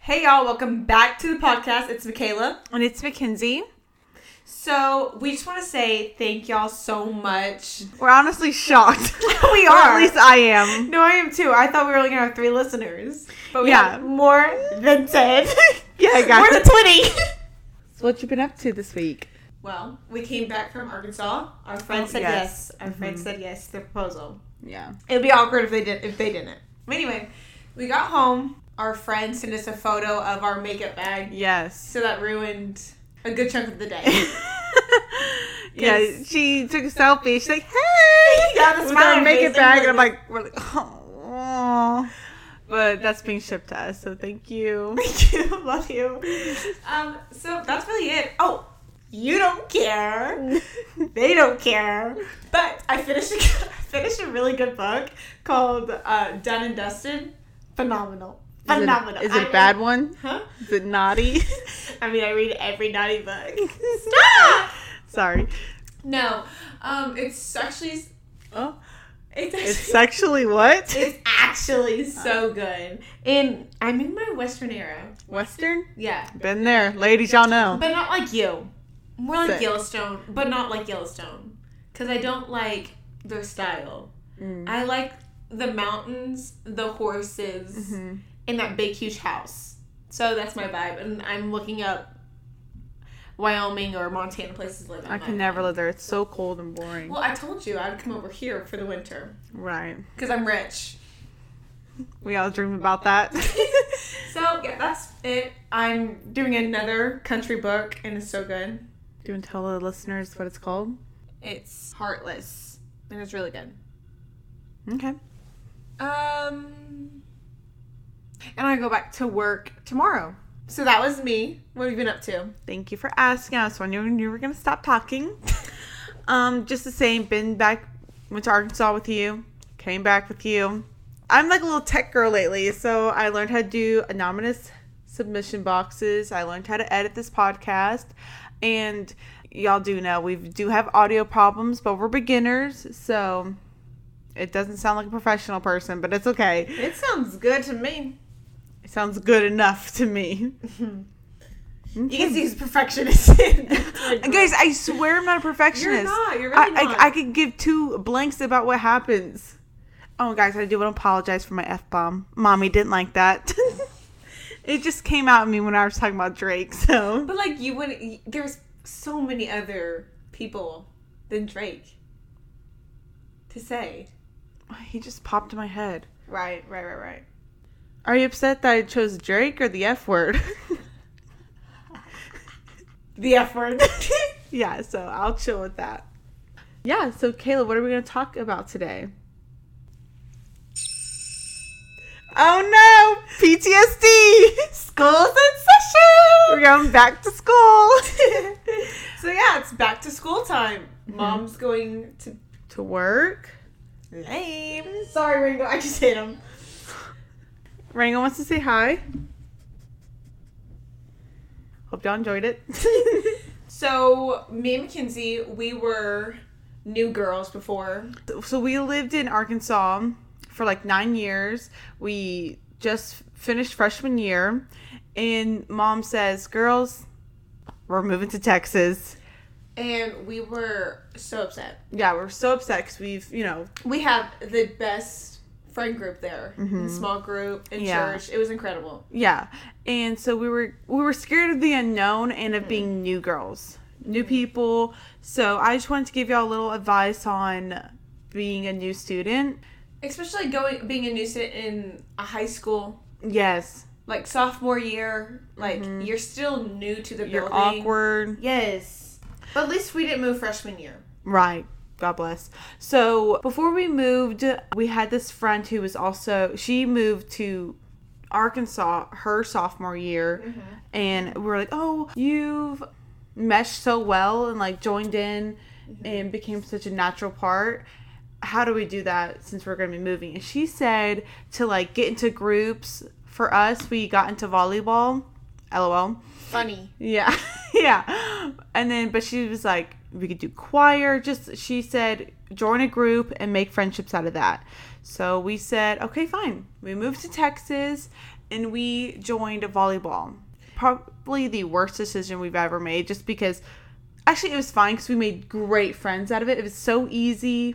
Hey y'all, welcome back to the podcast. It's Michaela. And it's Mackenzie. So we just want to say thank y'all so much. We're honestly shocked. We Or are. at least I am. No, I am too. I thought we were only gonna have three listeners, but we Yeah. have more than ten. Yeah, guys. more than twenty. So what you been up to this week? well, we came back from Arkansas. Our friend Oh, said yes. yes. Our friend mm-hmm. said yes to the proposal. Yeah. It'd be awkward if they did if they didn't. But anyway, we got home. Our friend sent us a photo of our makeup bag, Yes. so that ruined a good chunk of the day. yeah, she took a selfie. She's like, "Hey!" Yeah, the with our makeup bag, and I'm like, "We're like, oh." But that's being shipped to us, so thank you. Thank you. Love you. Um, so that's really it. Oh, you don't care. they don't care. But I finished a, I finished a really good book called uh, Done and Dusted. Phenomenal. Is it- Phenomenal. Is I it a bad read- one? Huh? Is it naughty? I mean, I read every naughty book. Stop! Sorry. No. Um, it's actually Oh, it's it's sexually what? it's actually so good. And I'm in my Western era. Western? Yeah. Been there, ladies. Y'all know. But not like you. More like Sick. Yellowstone, but not like Yellowstone. Because I don't like their style. Mm. I like the mountains, the horses, Mhm. And that big, huge house. So that's my vibe. And I'm looking up Wyoming or Montana places to live. in I can never live there. It's so cold and boring. Well, I told you I'd come over here for the winter Right. because I'm rich. We all dream about that. so yeah, that's it. I'm doing another country book, and it's so good. Do you want to tell the listeners what it's called? It's Heartless, and it's really good. Okay. Um, and I go back to work tomorrow. So that was me. What have you been up to? Thank you for asking. I was wondering when you were going to stop talking. um, just the same, been back, went to Arkansas with you, came back with you. I'm like a little tech girl lately, so I learned how to do anonymous submission boxes. I learned how to edit this podcast, and y'all do know we do have audio problems, but we're beginners, so it doesn't sound like a professional person, but it's okay. It sounds good to me. Sounds good enough to me. You can see he's perfectionist. Guys, I swear I'm not a perfectionist. You're not. You're I, really not. I, I could give two blanks about what happens. Oh, guys, I do want to apologize for my f bomb. Mommy didn't like that. it just came out of me when I was talking about Drake. So but like you wouldn't. There's so many other people than Drake to say. he just popped in my head. Right, right, right, right. Are you upset that I chose Drake or the f word? The F word. yeah, so I'll chill with that. Yeah, so Kayla, what are we going to talk about today? Oh no, PTSD. School's in session. We're going back to school. so yeah, it's back to school time. Mm-hmm. Mom's going to to work. lame. Sorry, Ringo. I just hit him. Rango wants to say hi. Hope y'all enjoyed it. So me and Mackenzie, we were new girls before. so we lived in Arkansas for like nine years. We just finished freshman year, and mom says, "Girls, we're moving to Texas." And we were so upset. Yeah, we're so upset because we've, you know, We have the best friend group there. Mm-hmm. Small group in Yeah. church. It was incredible. yeah, and so we were we were scared of the unknown and of hmm. being new girls, new people. So I just wanted to give y'all a little advice on being a new student. Especially going being a new student in a high school, Yes, like sophomore year. Like mm-hmm. you're still new to the you're building. awkward. Yes. But at least we didn't move freshman year. Right. God bless. So before we moved, we had this friend who was also she moved to Arkansas her sophomore year, mm-hmm. and we are like, "Oh, you've meshed so well and like joined in mm-hmm. and became such a natural part. How do we do that since we're going to be moving?" And she said to like get into groups. For us, we got into volleyball. LOL. Funny. Yeah. yeah. And then, but she was like, we could do choir. Just, she said, join a group and make friendships out of that. So we said, okay, fine. We moved to Texas and we joined volleyball. Probably the worst decision we've ever made, just because. Actually, it was fine because we made great friends out of it. It was so easy.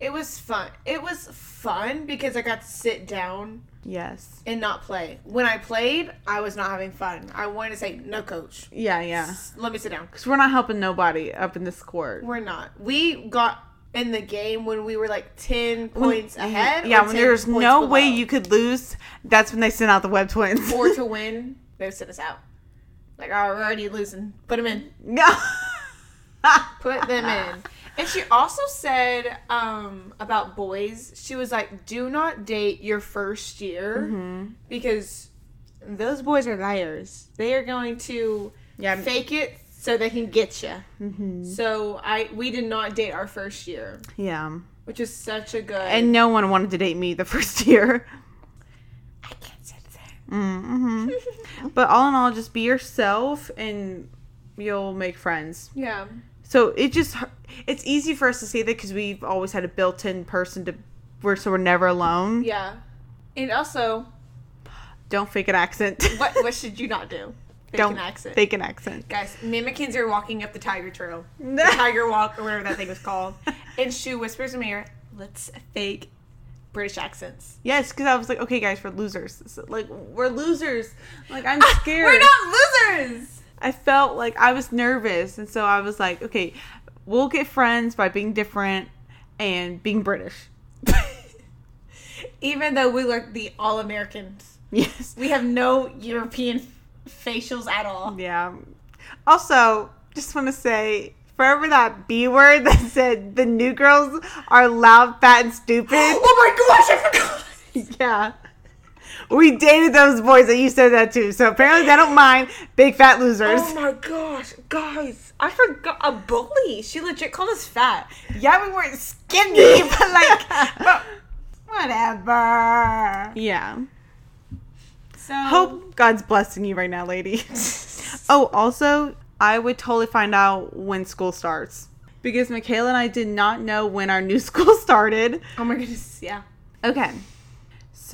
It was fun. It was fun because I got to sit down Yes. and not play. When I played, I was not having fun. I wanted to say, no, coach. Yeah, yeah. S- Let me sit down. Because we're not helping nobody up in this court. We're not. We got in the game when we were like 10 points ahead. Yeah, when there's no way you could lose, that's when they sent out the Webb twins. Or to win, they sit us out. Like, oh, we're already losing. Put them in. No. Put them in. And she also said um, about boys, she was like, do not date your first year Mm-hmm. because those boys are liars. They are going to Yeah. fake it so they can get you. Mhm. So I we did not date our first year, Yeah. which is such a good. And no one wanted to date me the first year. I can't say that. Mm-hmm. but all in all, just be yourself and you'll make friends. Yeah. So it just it's easy for us to say that because we've always had a built-in person to we're so we're never alone. Yeah. And also, Don't fake an accent. what what should you not do? Fake Don't an accent. fake an accent. Guys, me and Mackenzie are walking up the Tiger Trail. The Tiger Walk, or whatever that thing was called. And she whispers in my ear, let's fake British accents. Yes, because I was like, okay, guys, we're losers. So, like we're losers. Like I'm scared. We're not losers! I felt like I was nervous, and so I was like, okay, we'll get friends by being different and being British. Even though we look the all Americans, yes. we have no European facials at all. Yeah. Also, just want to say, forever that B word that said the new girls are loud, fat, and stupid. oh my gosh, I forgot! yeah. We dated those boys that you said that to, so apparently they don't mind big fat losers. Oh my gosh, guys, I forgot a bully. She legit called us fat. Yeah, we weren't skinny, but like, but whatever. yeah. So Hope God's blessing you right now, lady. oh, also, I would totally find out when school starts. Because Michaela and I did not know when our new school started. Oh my goodness, yeah. Okay.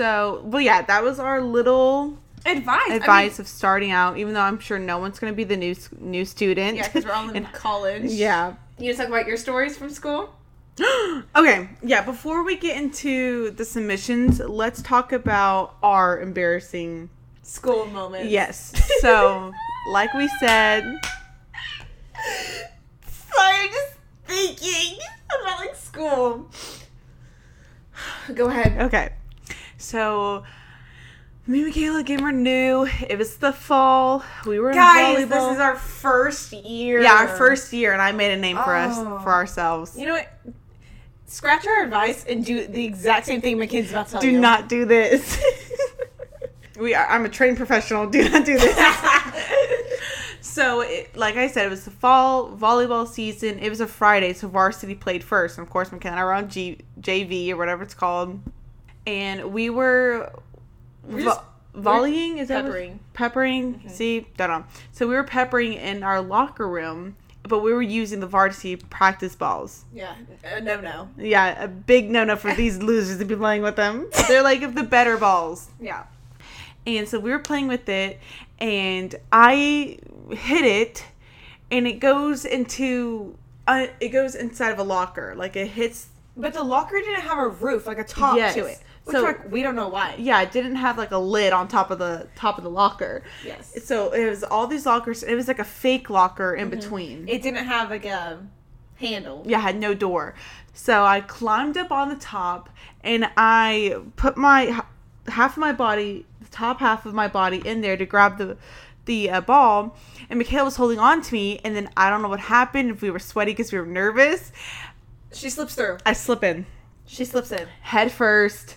So, well, yeah, that was our little Advice. advice of starting out, even though I'm sure no one's going to be the new new student. yeah, because we're all in And- college. yeah. You just talk about your stories from school. okay, yeah, before we get into the submissions, let's talk about our embarrassing. School moments. Yes. So, like we said, Sorry, I'm just thinking about like school. Go ahead. okay. So, me and Michaela again were new. It was the fall. We were in Guys, volleyball. this is our first year. yeah, our first year, and I made a name for Oh. us for ourselves. You know what? Scratch our advice and do the exact same thing Mackenzie's about to tell do you. not do this. we are, I'm a trained professional. Do not do this. so, it, like I said, it was the fall volleyball season. It was a Friday, so varsity played first. And of course, McKenna and I were on G, JV or whatever it's called. And we were We're vo- volleying. Is that what- peppering. peppering? See, don't know. So we were peppering in our locker room, but we were using the varsity practice balls. Yeah. Uh, no, no. Yeah, a big no no for these losers to be playing with them. They're like the better balls. Yeah. And so we were playing with it, and I hit it, and it goes into, uh, it goes inside of a locker. Like it hits. But the locker didn't have a roof, like a top Yes. to it. Which So- like we don't know why. Yeah, it didn't have like a lid on top of the top of the locker. Yes. So it was all these lockers. It was like a fake locker in between. It didn't have like a handle. yeah, had no door. So I climbed up on the top and I put my half of my body, the top half of my body in there to grab the the uh, ball. And Michaela was holding on to me, and then I don't know what happened. If we were sweaty because we were nervous, She slips through. I slip in She slips in. head first,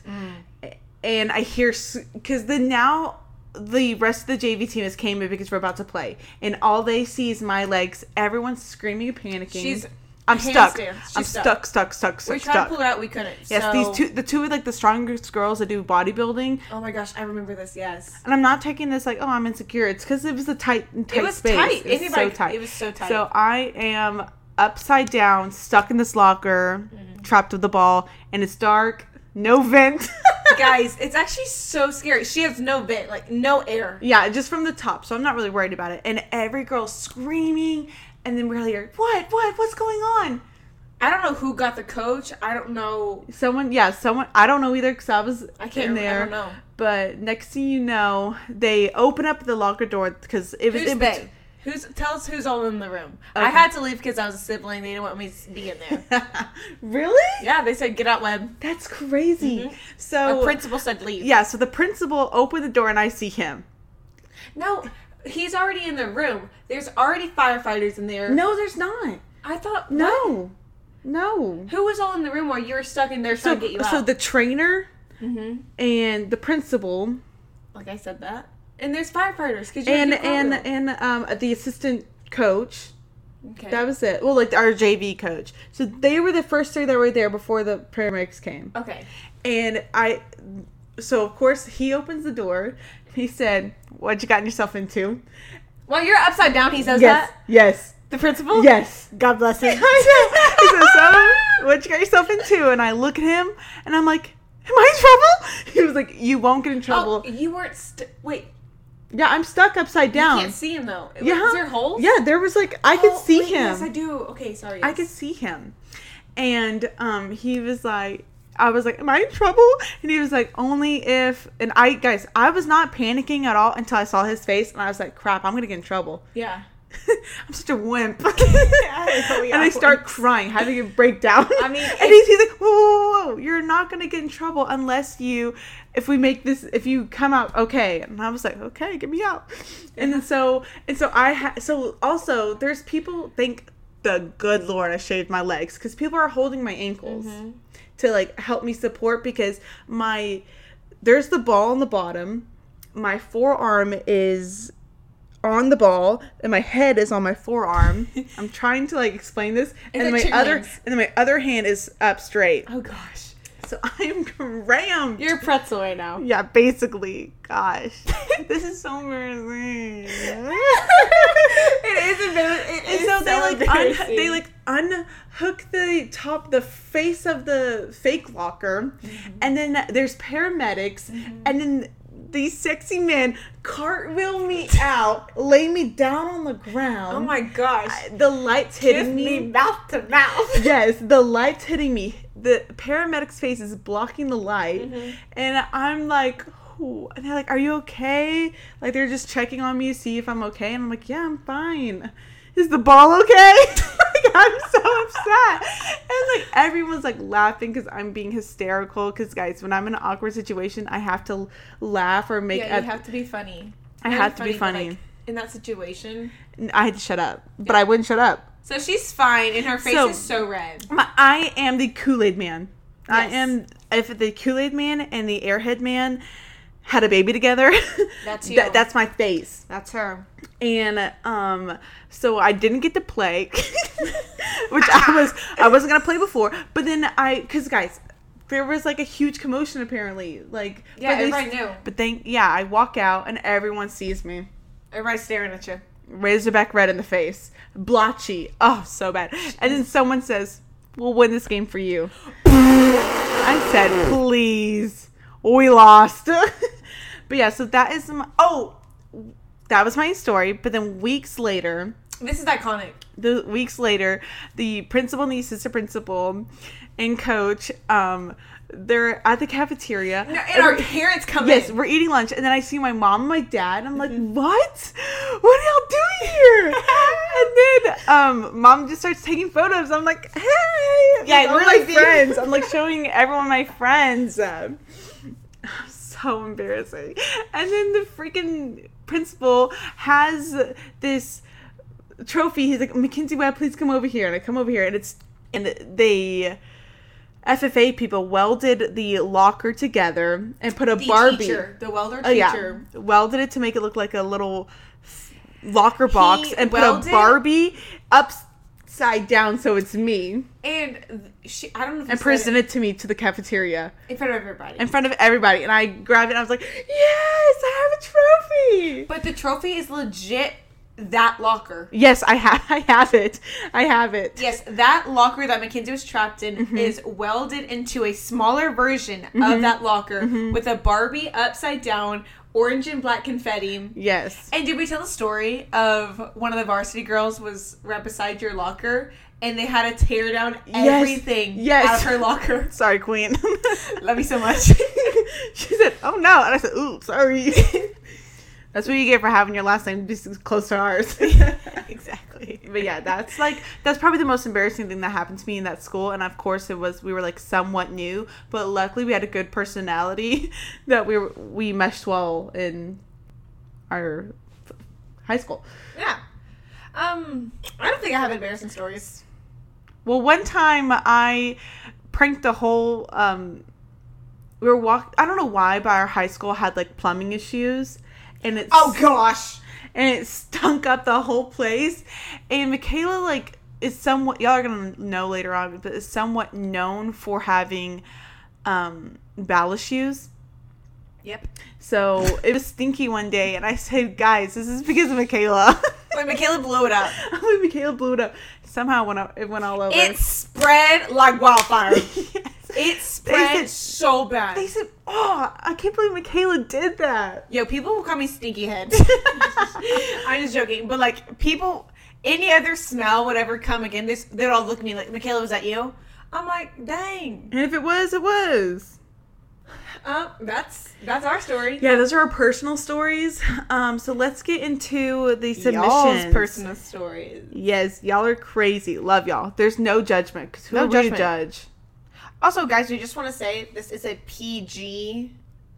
and I hear because then now the rest of the JV team has came in because we're about to play, and all they see is my legs. Everyone's screaming and panicking. She's I'm stuck. I'm stuck. stuck, stuck, stuck, We stuck, tried to pull it out, we couldn't. Yes, so- these two, the two of like the strongest girls that do bodybuilding, Oh my gosh, I remember this. Yes. and I'm not taking this like, oh, I'm insecure. It's because it was a tight, tight It was space. tight. It was Anybody, so tight. It was so tight. So I am upside down, stuck in this locker, Mm-hmm. Trapped with the ball, and it's dark, no vent. Guys, it's actually so scary. She has no vent, like no air. Yeah, just from the top. So I'm not really worried about it. And every girl's screaming, and then we're like, "What? What? What's going on?" I don't know who got the coach. I don't know. Someone, yeah, someone. I don't know either because I was I can't. in I don't know. But next thing you know, they open up the locker door because it was Who's in they? Who's tell us who's all in the room? I had to leave because I was a sibling. They didn't want me to be in there. really? yeah, they said get out, Webb. That's crazy. Our So the principal said leave. yeah, so the principal opened the door and I see him. No, he's already in the room. There's already firefighters in there. No, there's not. I thought what? No, no. Who was all in the room while you were stuck in there So, trying to get you out? so the trainer hmm and the principal Like I said that. And there's firefighters because you and had to do and and um the assistant coach. okay. That was it. Well, like our JV coach. So they were the first three that were there before the paramedics came. okay. And I, so of course he opens the door. He said, "What you gotten yourself into?" While you're upside down, he says yes, that. yes, The principal. yes. God bless him. He said, "So, what you got yourself into?" And I look at him, and I'm like, "Am I in trouble?" He was like, "You won't get in trouble." Oh, you weren't. St- wait. Yeah, I'm stuck upside down. You can't see him though. Yeah. Is there holes? Yeah, there was like I could Oh, see wait, him. Yes, I do. Okay, sorry. I could see him. And um he was like I was like, Am I in trouble? And he was like, Only if and I guys, I was not panicking at all until I saw his face and I was like, crap, I'm gonna get in trouble. Yeah. I'm such a wimp. and I start crying, having a breakdown. I mean, and he's, he's like, whoa, whoa, whoa, you're not gonna get in trouble unless you, if we make this, if you come out okay. And I was like, okay, get me out. And then so, and so I, ha- so also, there's people think the good Lord I shaved my legs because people are holding my ankles Mm-hmm. to like help me support because my, there's the ball on the bottom. My forearm is on the ball and my head is on my forearm. I'm trying to like explain this, and then my other wings. and then my other hand is up straight. Oh gosh. So I am crammed. You're a pretzel right now. yeah, basically. Gosh, this is so embarrassing. it is embarrassing. It And so so they like un- they like unhook the top the face of the fake locker, Mm-hmm. and then there's paramedics, and then these sexy men cartwheel me out, lay me down on the ground. Oh my gosh. I- the lights hitting me me. mouth to mouth. Yes, the lights hitting me. The paramedic's face is blocking the light, Mhm. and I'm like, "Ooh," and they're like, "Are you okay?" Like they're just checking on me to see if I'm okay, and I'm like, "Yeah, I'm fine." Is the ball okay? I'm so upset, and like everyone's like laughing because I'm being hysterical. Because guys, when I'm in an awkward situation, I have to laugh or make. Yeah, you have to be funny. I have to be funny. like, in that situation. I had to shut up, but I wouldn't shut up. So she's fine, and her face So- is so red. My, I am the Kool Aid Man. I am. If the Kool Aid Man and the Airhead Man had a baby together, That's you. that- that's my face. That's her. And um, so I didn't get to play, which I was I wasn't gonna play before. But then I, cause guys, there was like a huge commotion apparently. Like Yeah, everybody knew. But then yeah, I walk out and everyone sees me. Everybody's staring at you. Razorback red in the face, blotchy. Oh, so bad. And then someone says, "We'll win this game for you." I said, "Please, we lost." but yeah, so that is my. Oh, that was my story. But then weeks later, This is iconic. the weeks later, the principal and the assistant principal and coach, um, they're at the cafeteria. No, and our parents come Yes, in. we're eating lunch, and then I see my mom and my dad, and I'm like, "What? What are y'all doing here?" and then um, mom just starts taking photos. I'm like, "Hey!" Yeah, like, we're, like, friends. I'm like showing everyone my friends. Um, so embarrassing. And then the freaking principal has this trophy. He's like, Mackenzie Webb, please come over here. And I come over here, and it's and the FFA people welded the locker together and put a The Barbie. teacher, the welder Oh yeah, teacher. welded it to make it look like a little locker box He and put a Barbie Barbie upside down so it's me And she, I don't know if and presented it to me to the cafeteria in front of everybody. in front of everybody. And I grabbed it and I was like, yes, I have a trophy. but the trophy is legit that locker. Yes, I have. I have it. I have it. Yes, that locker that Mackenzie was trapped in Mm-hmm. is welded into a smaller version of that locker Mm-hmm. with a Barbie upside down, orange and black confetti. Yes. And did we tell the story of one of the varsity girls was right beside your locker and they had to tear down Yes. everything Yes. out of her locker? Sorry, Queen. Love you so much. she said, "Oh no," and I said, "Ooh, sorry." That's what you get for having your last name just close to ours. exactly. but yeah, that's like that's probably the most embarrassing thing that happened to me in that school. And of course, it was we were like somewhat new, but luckily we had a good personality that we were, we meshed well in our high school. Yeah. Um, I don't think I have embarrassing stories. Well, one time I pranked the whole. Um, we were walk. I don't know why, but our high school had like plumbing issues, and it's Oh gosh. and it stunk up the whole place. And Michaela, like, is somewhat y'all are gonna know later on, but is somewhat known for having um bowel issues. Yep. So it was stinky one day, and I said, "Guys, this is because of Michaela." Wait, Michaela blew it up. Wait, Michaela blew it up, somehow it went it went all over. It spread like wildfire. Yes. It spread said- so bad. They said, "Oh, I can't believe Michaela did that." Yo, people will call me stinky head. I'm just joking, but like people, any other smell would ever come again. This they'd all look at me like, "Michaela, was that you?" I'm like, "Dang." And if it was, it was. Uh, that's that's our story. Yeah, those are our personal stories. Um, so let's get into the submissions. Y'all's personal stories. Yes, y'all are crazy. Love y'all. There's no judgment because who No are we to judgment. judge? Also, guys, we just want to say this is a PG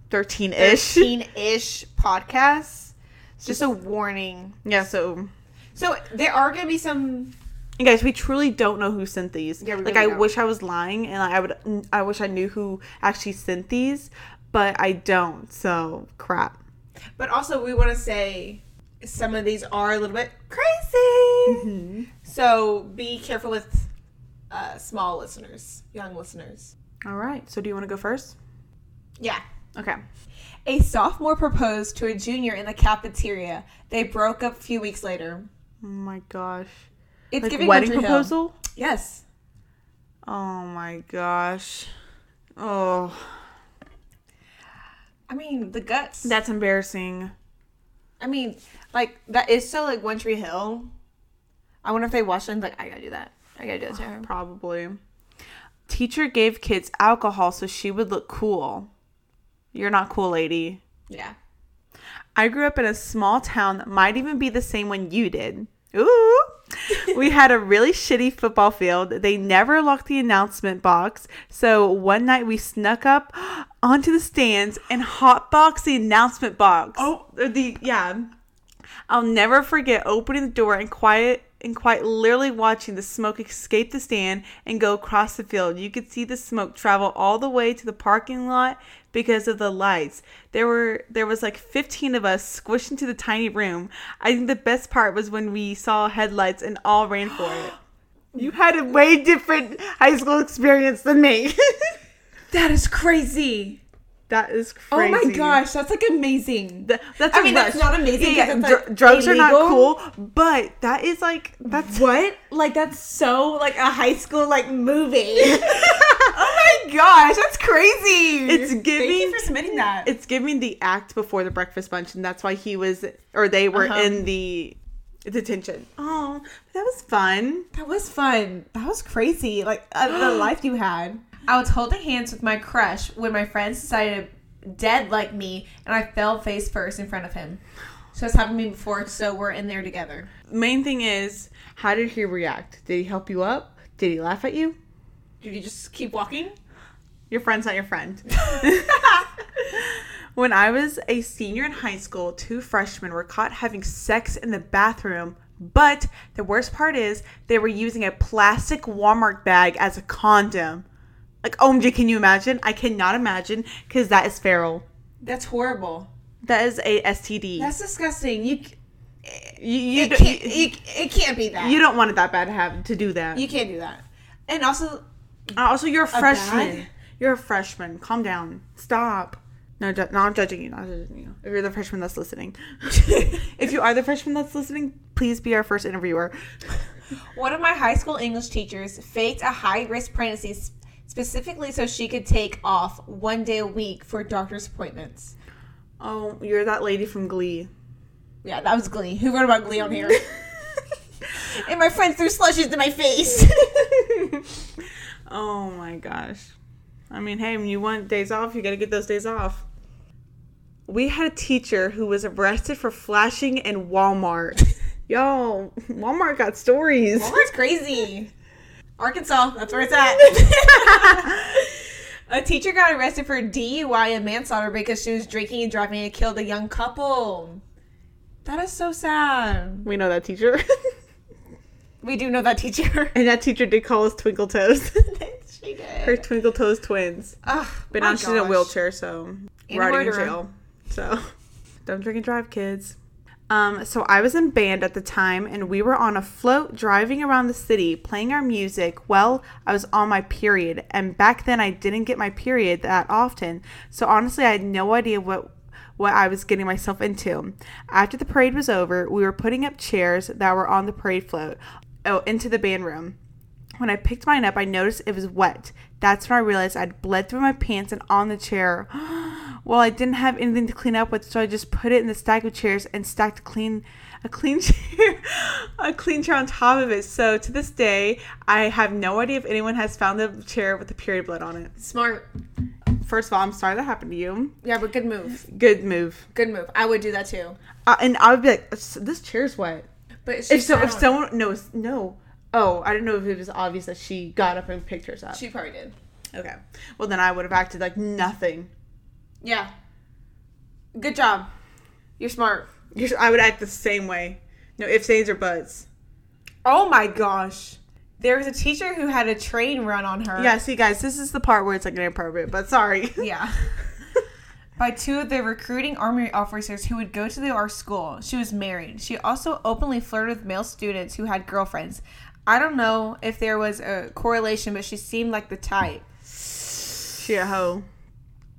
Thirteen ish. 13-ish podcast. It's just a warning. Yeah. So, So there are gonna be some. And guys, we truly don't know who sent these. Yeah, we like, really I don't. wish I was lying, and I would. I wish I knew who actually sent these, but I don't. So crap. But also, we want to say some of these are a little bit crazy. Mm-hmm. So be careful with uh, small listeners, young listeners. All right. So, do you want to go first? Yeah. Okay. A sophomore proposed to a junior in the cafeteria. They broke up a few weeks later. Oh my gosh. It's Like giving wedding Country Hill. proposal. Yes. Oh my gosh. Oh, I mean, the guts. that's embarrassing. I mean, like that is so like One Tree Hill. I wonder if they watched it and like I gotta do that. I gotta do that to her. Probably. Teacher gave kids alcohol so she would look cool. You're not cool, lady. Yeah. I grew up in a small town that might even be the same one you did. Ooh. we had a really shitty football field. They never locked the announcement box. So one night we snuck up onto the stands and hotboxed the announcement box. Oh. The yeah. I'll never forget opening the door and quiet and quite literally watching the smoke escape the stand and go across the field. You could see the smoke travel all the way to the parking lot because of the lights. There were there was like 15 of us squished into the tiny room. I think the best part was when we saw headlights and all ran for it. You had a way different high school experience than me. That is crazy. That is crazy. Oh my gosh, that's like amazing. Th- that's I mean, that's not amazing Yeah, yeah, 'cause it's, dr- like, drugs are not cool, but that is like that's What? Like that's so like a high school like movie. oh my gosh, that's crazy. It's giving. Thank you for submitting that. it's giving the act before the breakfast bunch, and that's why he was or they were Uh-huh. in the detention. Oh, that was fun. that was fun. That was crazy. Like uh, the life you had. I was holding hands with my crush when my friends decided to dead like me, and I fell face first in front of him. So it's happened to me before. So we're in there together. Main thing is, how did he react? Did he help you up? Did he laugh at you? Did you just keep walking? Your friend's not your friend. when I was a senior in high school, two freshmen were caught having sex in the bathroom. But the worst part is they were using a plastic Walmart bag as a condom. Like, oh, OMG, can you imagine? I cannot imagine because that is feral. That's horrible. That is a STD. That's disgusting. You you, you, it can't, you, it can't be that. you don't want it that bad to have to do that. You can't do that. And also, also, you're a freshman. You're a freshman. Calm down. Stop. No, ju- not judging you, not judging you. If you're the freshman that's listening, if you are the freshman that's listening, please be our first interviewer. One of my high school English teachers faked a high risk pregnancy specifically so she could take off one day a week for doctor's appointments. Oh, you're that lady from Glee. Yeah, that was Glee. Who wrote about Glee on here? and my friends threw slushes to my face. oh my gosh. I mean, hey, when you want days off, you gotta get those days off. We had a teacher who was arrested for flashing in Walmart. Yo, Walmart got stories. Walmart's crazy. Arkansas, that's where it's at. a teacher got arrested for DUI and manslaughter because she was drinking and driving and killed a young couple. That is so sad. We know that teacher. We do know that teacher. and that teacher did call us Twinkle Toes. she did. Her Twinkle Toes twins. Ugh, But now she's in a wheelchair, so And riding in jail. So don't drink and drive, kids. Um, so I was in band at the time, and we were on a float driving around the city playing our music. Well, I was on my period, and back then I didn't get my period that often. So honestly, I had no idea what what I was getting myself into. After the parade was over, we were putting up chairs that were on the parade float, oh, into the band room. When I picked mine up, I noticed it was wet. That's when I realized I'd bled through my pants and on the chair. well, I didn't have anything to clean up with, so I just put it in the stack of chairs and stacked a clean a clean chair a clean chair on top of it. So to this day, I have no idea if anyone has found the chair with the period blood on it. Smart. First of all, I'm sorry that happened to you. Yeah, but good move. Good move. Good move. I would do that too. Uh, and I would be like, this chair's wet. But If so, if someone knows, no. Oh, I don't know if it was obvious that she got up and picked hers up. she probably did. Okay. Well, then I would have acted like nothing. Yeah. Good job. You're smart. You're- I would act the same way. No ifs, ands, or buts. Oh my gosh. There was a teacher who had a train run on her. Yeah, see, guys, this is the part where it's like inappropriate, but sorry. Yeah. By two of the recruiting army officers who would go to the, our school. She was married. She also openly flirted with male students who had girlfriends. I don't know if there was a correlation, but she seemed like the type. she a hoe.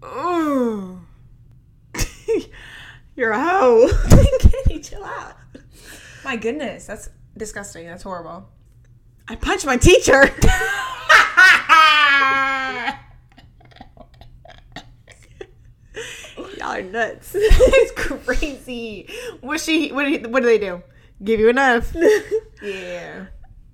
Ooh. You're a hoe. Kenny, chill out. My goodness, that's disgusting. That's horrible. I punched my teacher. Y'all are nuts. It's crazy. What she? What what do they do? Give you enough. Yeah.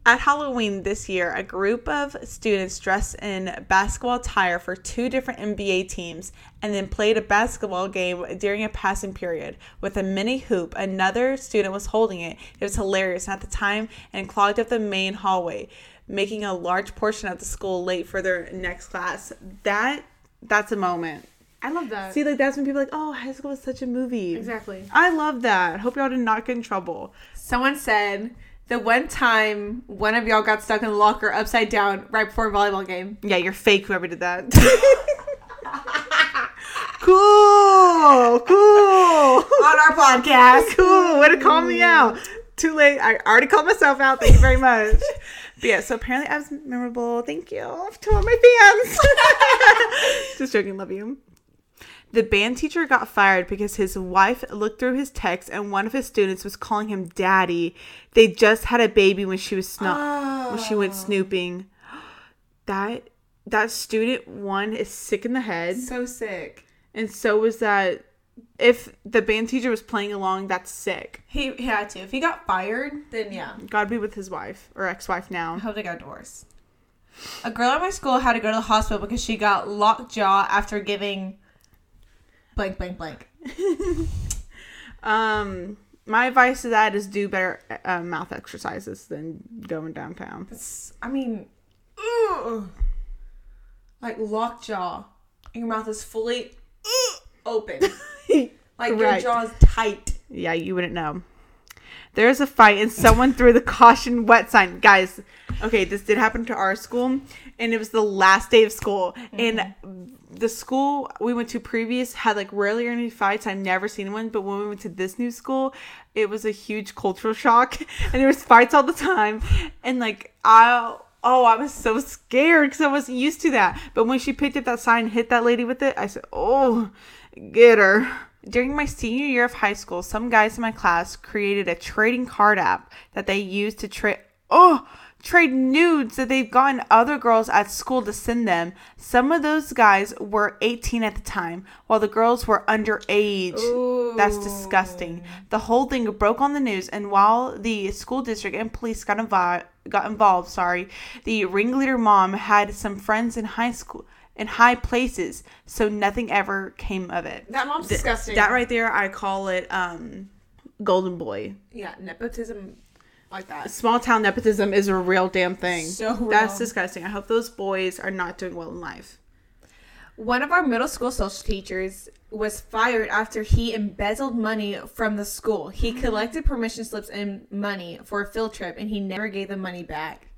At Halloween this year, a group of students dressed in basketball attire for two different NBA teams and then played a basketball game during a passing period with a mini hoop. Another student was holding it. It was hilarious at the time and clogged up the main hallway, making a large portion of the school late for their next class. That that's a moment. I love that. See, like that's when people are like, oh, high school was such a movie. exactly. I love that. Hope y'all did not get in trouble. Someone said the one time one of y'all got stuck in the locker upside down right before a volleyball game. Yeah, you're fake, whoever did that. cool, cool, On our podcast. cool. Way to call me out. Too late. I already called myself out. Thank you very much. But yeah, so apparently I was memorable. Thank you to all my fans. Just joking. Love you. The band teacher got fired because his wife looked through his text and one of his students was calling him daddy. They just had a baby when she was sno- when she went oh. snooping. That that student one is sick in the head, So sick. and so was that. If the band teacher was playing along, that's sick. He, he had to. If he got fired, then yeah. God be with his wife or ex-wife now. I hope they got divorced. A girl at my school had to go to the hospital because she got lockjaw after giving blank blank blank. Um, my advice to that is do better uh, mouth exercises than going downtown. It's, I mean, ugh. like lockjaw. Your mouth is fully open. Like Correct. your jaw is tight. Yeah, you wouldn't know. There was a fight and someone threw the caution wet sign. Guys, okay, this did happen to our school and it was the last day of school. And the school we went to previous had like rarely any fights. I've never seen one, but when we went to this new school, it was a huge cultural shock and there was fights all the time. And like I Oh, I was so scared because I wasn't used to that. But when she picked up that sign and hit that lady with it, I said, "Oh!" Get her. During my senior year of high school, some guys in my class created a trading card app that they used to trade. Oh, trade nudes that they've gotten other girls at school to send them. Some of those guys were 18 at the time, while the girls were underage. That's disgusting. The whole thing broke on the news, and while the school district and police got involved, got involved, sorry, the ringleader mom had some friends in high school in high places, so nothing ever came of it. That mom's disgusting. That right there, I call it um, golden boy. Yeah, nepotism like that. Small town nepotism is a real damn thing. So That's disgusting. I hope those boys are not doing well in life. One of our middle school social teachers was fired after he embezzled money from the school. He collected permission slips and money for a field trip, and he never gave the money back.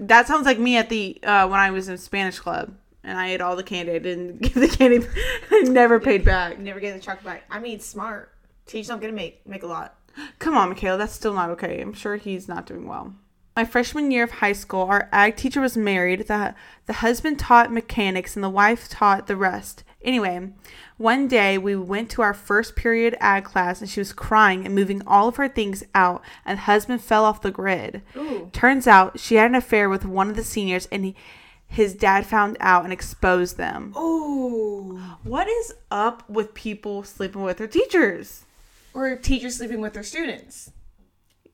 That sounds like me at the uh, when I was in Spanish club and I ate all the candy. I didn't give the candy. I never paid back. Never gave the chocolate back. I mean, smart. Teach don't get to make make a lot. Come on, Michaela. That's still not okay. I'm sure he's not doing well. My freshman year of high school, our ag teacher was married. The, the husband taught mechanics and the wife taught the rest. Anyway, one day we went to our first period ag class and she was crying and moving all of her things out, and the husband fell off the grid. Ooh. Turns out she had an affair with one of the seniors and he, his dad found out and exposed them. Ooh. What is up with people sleeping with their teachers? Or teachers sleeping with their students.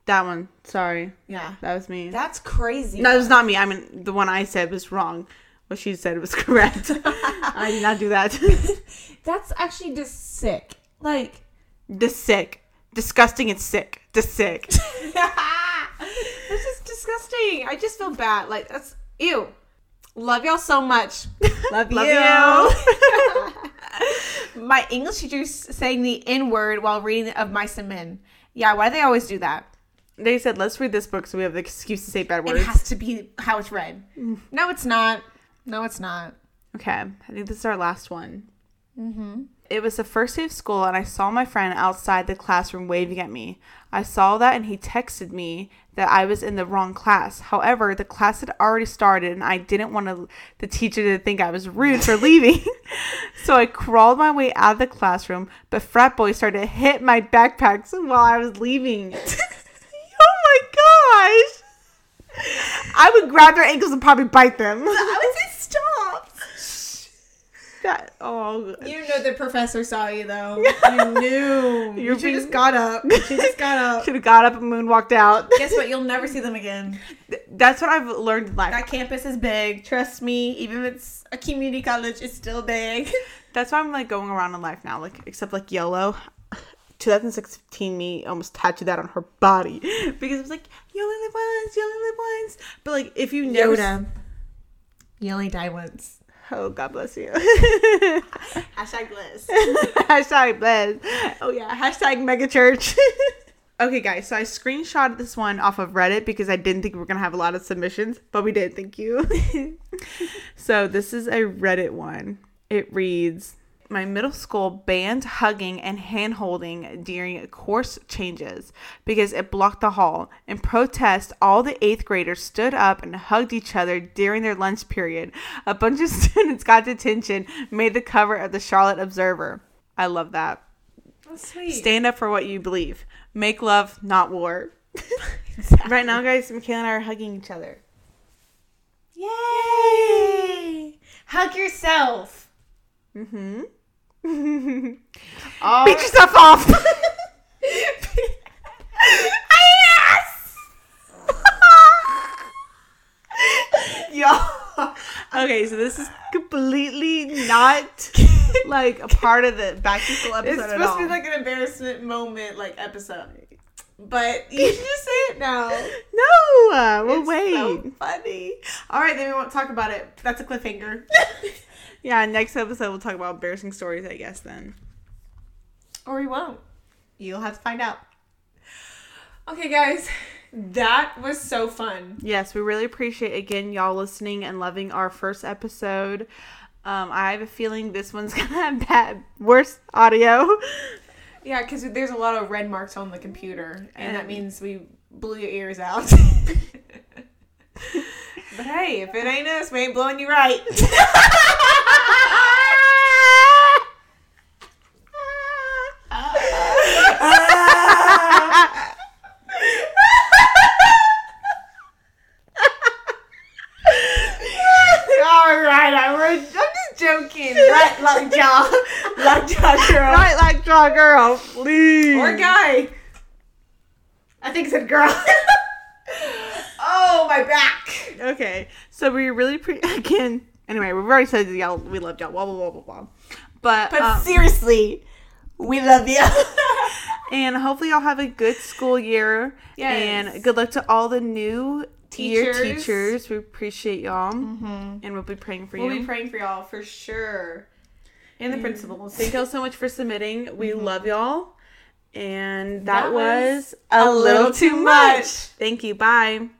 That one. Sorry. Yeah. That was me. That's crazy. No, it was not me. I mean, the one I said was wrong. What she said was correct. I did not do that. That's actually just sick. Like, the sick. Disgusting and sick. The sick. this is disgusting. I just feel bad. Like, that's ew. Love y'all so much. Love, Love you. My English teacher saying the N word while reading of and Men. Yeah, why do they always do that? They said, let's read this book so we have the excuse to say bad words. It has to be how it's read. No, it's not. No, it's not. Okay. I think this is our last one. Mm-hmm. It was the first day of school, and I saw my friend outside the classroom waving at me. I saw that, and he texted me that I was in the wrong class. However, the class had already started, and I didn't want to, the teacher to think I was rude for leaving. so I crawled my way out of the classroom, but frat boys started to hit my backpacks while I was leaving. oh my gosh! I would grab their ankles and probably bite them. I would say stop. That oh You know the professor saw you though. You knew. You're you should just got up. You should just got up. should have got up and moonwalked out. Guess what? You'll never see them again. That's what I've learned in life. That campus is big. Trust me. Even if it's a community college, it's still big. That's why I'm like going around in life now, like except like YOLO. 2016 me almost tattooed that on her body because it was like you only live once, you only live once. But like if you never, Yoda. You only die once. Oh God bless you. Hashtag bliss. hashtag bless. Oh yeah, hashtag mega church. okay, guys, so I screenshotted this one off of Reddit because I didn't think we were gonna have a lot of submissions, but we did. Thank you. so this is a Reddit one. It reads. My middle school banned hugging and hand holding during course changes because it blocked the hall. In protest, all the eighth graders stood up and hugged each other during their lunch period. A bunch of students got detention, made the cover of the Charlotte Observer. I love that. That's sweet. Stand up for what you believe. Make love, not war. Right now, guys, Michaela and I are hugging each other. Yay! Hug yourself. Mm-hmm. All Beat yourself off. yes! Yo. Okay, so this is completely not like a part of the back to school episode It's at supposed all. to be like an embarrassment moment, like episode. But you should just say it now. no, uh, we'll It's wait. so funny. All right, then we won't talk about it. That's a cliffhanger. Yeah, next episode we'll talk about embarrassing stories. I guess then. or we won't. You'll have to find out. Okay, guys, that was so fun. Yes, we really appreciate again y'all listening and loving our first episode. Um, I have a feeling this one's gonna have bad, worse audio. Yeah, because there's a lot of red marks on the computer, and that means we blew your ears out. But hey, if it ain't us, we ain't blowing you right. All right, I'm, just joking. Right, like jaw, like jaw girl, right, like jaw girl, please, or guy. I think it's a girl. my back. Okay, so we really pre again. Anyway, we've already said y'all we loved y'all. Blah blah blah blah blah. But, But um, seriously, we love you. and hopefully y'all have a good school year. Yes. And good luck to all the new year Teachers. teachers. We appreciate y'all, mm-hmm. and we'll be praying for you. we'll be praying for y'all for sure. And the principals. Thank y'all so much for submitting. We love y'all. And that, That was, was a little little too too much. much. Thank you. Bye.